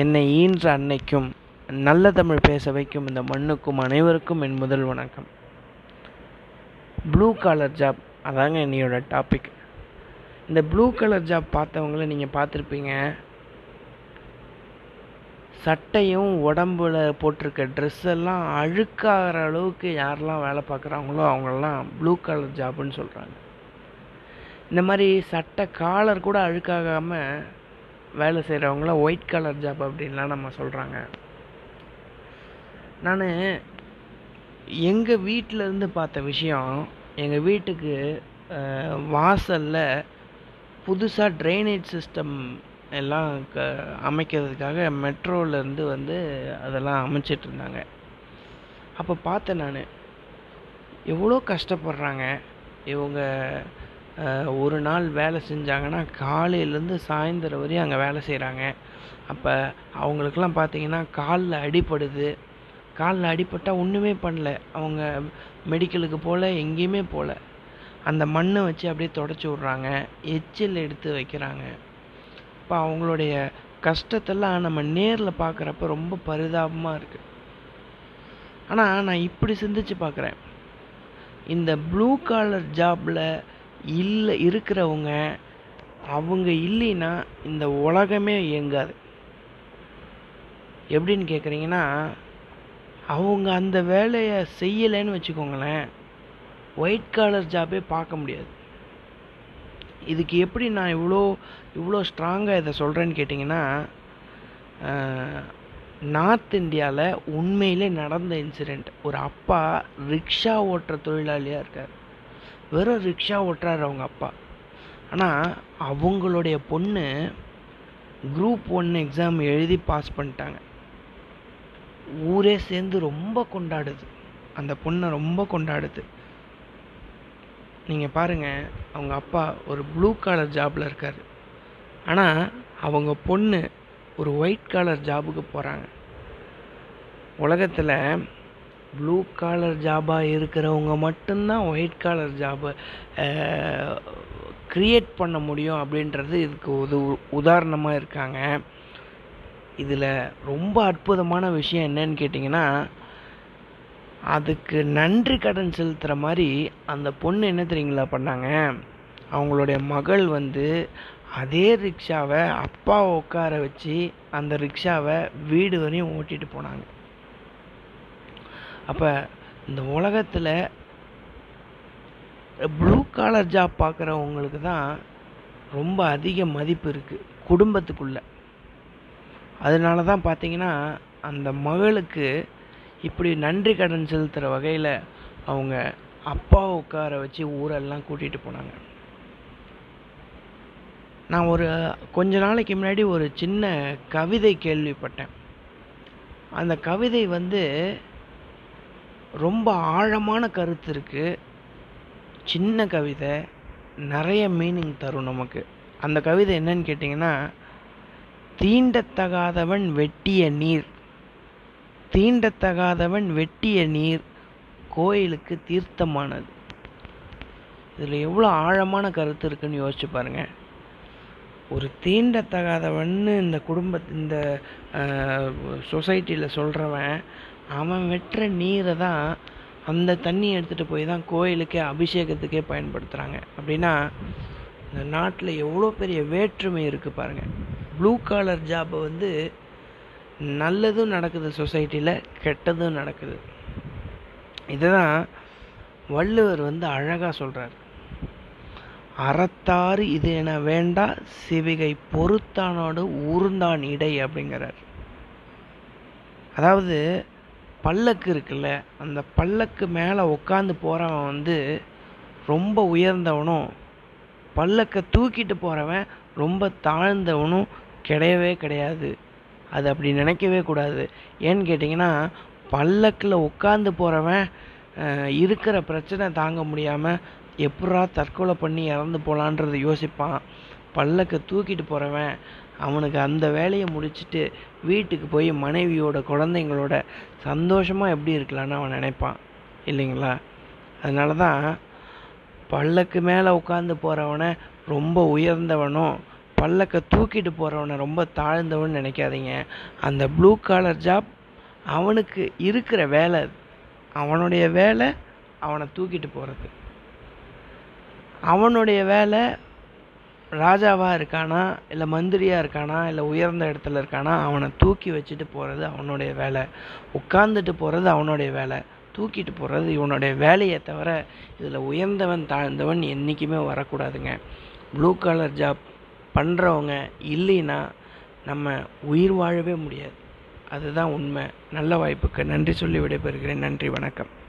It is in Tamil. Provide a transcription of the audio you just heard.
என்னை ஈன்ற அன்னைக்கும் நல்ல தமிழ் பேச வைக்கும் இந்த மண்ணுக்கும் அனைவருக்கும் என் முதல் வணக்கம். ப்ளூ காலர் ஜாப் அதாங்க என்னையோட டாபிக் இந்த ப்ளூ கலர் ஜாப் பார்த்தவங்கள நீங்கள் பார்த்துருப்பீங்க. சட்டையும் உடம்புல போட்டிருக்க ட்ரெஸ் எல்லாம் அழுக்காகிற அளவுக்கு யாரெல்லாம் வேலை பார்க்குறாங்களோ அவங்களெல்லாம் ப்ளூ கலர் ஜாப்னு சொல்கிறாங்க இந்த மாதிரி சட்டை காலர் கூட அழுக்காகாமல் வேலை செய்கிறவங்கள ஒயிட் கலர் ஜாப் அப்படின்லாம் நம்ம சொல்கிறாங்க நான் எங்கள் வீட்டிலேருந்து பார்த்த விஷயம் எங்கள் வீட்டுக்கு வாசலில் புதுசாக ட்ரைனேஜ் சிஸ்டம் எல்லாம் க அமைக்கிறதுக்காக மெட்ரோலேருந்து வந்து அதெல்லாம் அமைச்சிட்டு இருந்தாங்க. அப்போ பார்த்தேன் நான். எவ்வளோ கஷ்டப்படுறாங்க. இவங்க ஒரு நாள் வேலை செஞ்சாங்கன்னா காலையிலேருந்து சாயந்தரம் வரையும் அங்கே வேலை செய்கிறாங்க. அப்போ அவங்களுக்கெல்லாம் பார்த்தீங்கன்னா காலில் அடிப்படுது காலில் அடிப்பட்டால் ஒன்றுமே பண்ணல. அவங்க மெடிக்கலுக்கு போகல எங்கேயுமே போகல. அந்த மண்ணை வச்சு அப்படியே தொடச்சி விட்றாங்க. எச்சில் எடுத்து வைக்கிறாங்க. இப்போ அவங்களுடைய கஷ்டத்தெல்லாம் நம்ம நேரில் பார்க்குறப்ப ரொம்ப பரிதாபமாக இருக்குது ஆனால் நான் இப்படி சிந்திச்சு பார்க்குறேன். இந்த ப்ளூ காலர் ஜாப்பில் இல்லை இருக்கிறவங்க அவங்க இல்லைன்னா இந்த உலகமே இயங்காது. எப்படின்னு கேட்குறீங்கன்னா அவங்க அந்த வேலையை செய்யலைன்னு வச்சுக்கோங்களேன் ஒயிட் காலர் ஜாபே பார்க்க முடியாது. இதுக்கு எப்படி நான் இவ்வளோ இவ்வளோ ஸ்ட்ராங்காக இதை சொல்கிறேன்னு கேட்டிங்கன்னா நார்த் இந்தியாவில் உண்மையிலே நடந்த இன்சிடெண்ட் ஒரு அப்பா ரிக்ஷா ஓட்டுற தொழிலாளியாக இருக்கார். வெறும் ரிக்ஷா ஓட்டுறாரு அவங்க அப்பா. ஆனால் அவங்களுடைய பொண்ணு குரூப் ஒன் எக்ஸாம் எழுதி பாஸ் பண்ணிட்டாங்க. ஊரே சேர்ந்து ரொம்ப கொண்டாடுது. அந்த பொண்ணை ரொம்ப கொண்டாடுது. நீங்கள் பாருங்கள் அவங்க அப்பா ஒரு ப்ளூ காலர் ஜாபில் இருக்கார். ஆனால் அவங்க பொண்ணு ஒரு ஒயிட் காலர் ஜாபுக்கு போகிறாங்க உலகத்தில் ப்ளூ காலர் ஜாபாக இருக்கிறவங்க மட்டும்தான் ஒயிட் காலர் ஜாபை க்ரியேட் பண்ண முடியும் அப்படின்றது இதுக்கு உது உதாரணமாக இருக்காங்க. இதில் ரொம்ப அற்புதமான விஷயம் என்னன்னு கேட்டிங்கன்னா அதுக்கு நன்றி கடன் செலுத்துகிற மாதிரி அந்த பொண்ணு என்ன தெரியுங்களா பண்ணாங்க? அவங்களுடைய மகள் வந்து அதே ரிக்ஷாவை அப்பாவை உட்கார வச்சு அந்த ரிக்ஷாவை வீடு வரையும் ஓட்டிகிட்டு போனாங்க. அப்போ இந்த உலகத்தில் ப்ளூ காலர் ஜாப் பார்க்குறவங்களுக்கு தான் ரொம்ப அதிக மதிப்பு இருக்குது குடும்பத்துக்குள்ளே. அதனால தான் பார்த்தீங்கன்னா அந்த மகளுக்கு இப்படி நன்றி கடன் செலுத்துகிற வகையில் அவங்க அப்பா உட்கார வச்சு ஊரெல்லாம் கூட்டிகிட்டு போனாங்க. நான் ஒரு கொஞ்ச நாளைக்கு முன்னாடி ஒரு சின்ன கவிதை கேள்விப்பட்டேன். அந்த கவிதை வந்து ரொம்ப ஆழமான கருத்து இருக்குது சின்ன கவிதை நிறைய மீனிங் தரும் நமக்கு. அந்த கவிதை என்னன்னு கேட்டிங்கன்னா தீண்டத்தகாதவன் வெட்டிய நீர். தீண்டத்தகாதவன் வெட்டிய நீர் கோயிலுக்கு தீர்த்தமானது. இதில் எவ்வளோ ஆழமான கருத்து இருக்குன்னு யோசிச்சு பாருங்கள் ஒரு தீண்டத்தகாதவன்னு இந்த குடும்ப இந்த சொசைட்டியில் சொல்கிறவன் அவன் வெட்டுற நீரை தான் அந்த தண்ணி எடுத்துகிட்டு போய் தான் கோயிலுக்கே அபிஷேகத்துக்கே பயன்படுத்துகிறாங்க அப்படின்னா இந்த நாட்டில் எவ்வளோ பெரிய வேற்றுமை இருக்குது பாருங்கள் ப்ளூ காலர் ஜாபை வந்து நல்லதும் நடக்குது சொசைட்டியில் கெட்டதும் நடக்குது. இதுதான் வள்ளுவர் வந்து அழகாக சொல்கிறார் அறத்தாறு இது என வேண்டா சிவிகை பொறுத்தானோடு ஊர்ந்தான் இடை அப்படிங்கிறார். அதாவது பல்லக்கு இருக்குல்ல அந்த பல்லக்கு மேலே உட்காந்து போகிறவன் வந்து ரொம்ப உயர்ந்தவனும் பல்லக்கை தூக்கிட்டு போகிறவன் ரொம்ப தாழ்ந்தவனும் கிடையவே கிடையாது. அது அப்படி நினைக்கவே கூடாது. ஏன்னு கேட்டிங்கன்னா பல்லக்கில் உட்காந்து போகிறவன் இருக்கிற பிரச்சனை தாங்க முடியாமல் எப்படா தற்கொலை பண்ணி இறந்து போகலான்றதை யோசிப்பான். பல்லக்கை தூக்கிட்டு போகிறவன் அவனுக்கு அந்த வேலையை முடிச்சுட்டு வீட்டுக்கு போய் மனைவியோட குழந்தைங்களோட சந்தோஷமாக எப்படி இருக்கலான்னு அவன் நினைப்பான். இல்லைங்களா? அதனால தான் பல்லக்கு மேலே உட்காந்து போகிறவனை ரொம்ப உயர்ந்தவனும் பல்லக்கை தூக்கிட்டு போகிறவனை ரொம்ப தாழ்ந்தவன் நினைக்காதீங்க. அந்த ப்ளூ காலர் ஜாப் அவனுக்கு இருக்கிற வேலை அவனுடைய வேலை அவனை தூக்கிட்டு போகிறது அவனுடைய வேலை ராஜாவாக இருக்கானா இல்லை மந்திரியாக இருக்கானா இல்லை உயர்ந்த இடத்துல இருக்கானா அவனை தூக்கி வச்சுட்டு போகிறது அவனுடைய வேலை. உட்காந்துட்டு போகிறது அவனுடைய வேலை. தூக்கிட்டு போகிறது இவனுடைய வேலையை தவிர இதில் உயர்ந்தவன் தாழ்ந்தவன் என்றைக்குமே வரக்கூடாதுங்க. ப்ளூ கலர் ஜாப் பண்ணுறவங்க இல்லைன்னா நம்ம உயிர் வாழவே முடியாது. அதுதான் உண்மை. நல்ல வாய்ப்புக்கு நன்றி சொல்லி விடைபெறுகிறேன். நன்றி வணக்கம்.